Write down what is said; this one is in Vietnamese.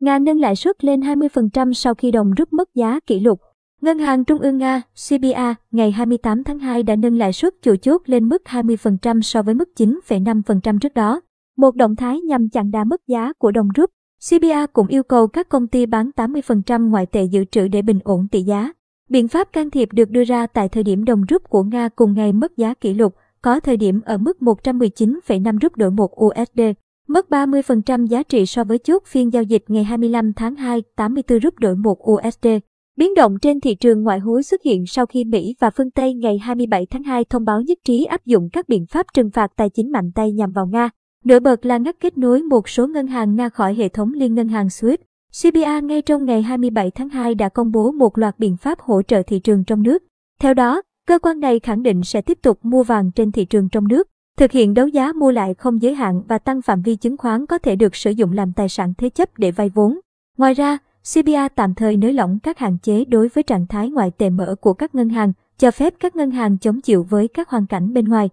Nga nâng lãi suất lên 20% sau khi đồng rút mất giá kỷ lục. Ngân hàng Trung ương Nga, CBA, ngày 28 tháng 2 đã nâng lãi suất chủ chốt lên mức 20% so với mức 9,5% trước đó. Một động thái nhằm chặn đà mất giá của đồng rút. CBA cũng yêu cầu các công ty bán 80% ngoại tệ dự trữ để bình ổn tỷ giá. Biện pháp can thiệp được đưa ra tại thời điểm đồng rút của Nga cùng ngày mất giá kỷ lục, có thời điểm ở mức 119,5 rúp đổi 1 USD, mất 30% giá trị so với chốt phiên giao dịch ngày 25 tháng 2, 84 rúp đổi 1 USD. Biến động trên thị trường ngoại hối xuất hiện sau khi Mỹ và phương Tây ngày 27 tháng 2 thông báo nhất trí áp dụng các biện pháp trừng phạt tài chính mạnh tay nhằm vào Nga. Nổi bật là ngắt kết nối một số ngân hàng Nga khỏi hệ thống liên ngân hàng SWIFT. CBA ngay trong ngày 27 tháng 2 đã công bố một loạt biện pháp hỗ trợ thị trường trong nước. Theo đó, cơ quan này khẳng định sẽ tiếp tục mua vàng trên thị trường trong nước, thực hiện đấu giá mua lại không giới hạn và tăng phạm vi chứng khoán có thể được sử dụng làm tài sản thế chấp để vay vốn. Ngoài ra, CBA tạm thời nới lỏng các hạn chế đối với trạng thái ngoại tệ mở của các ngân hàng, cho phép các ngân hàng chống chịu với các hoàn cảnh bên ngoài.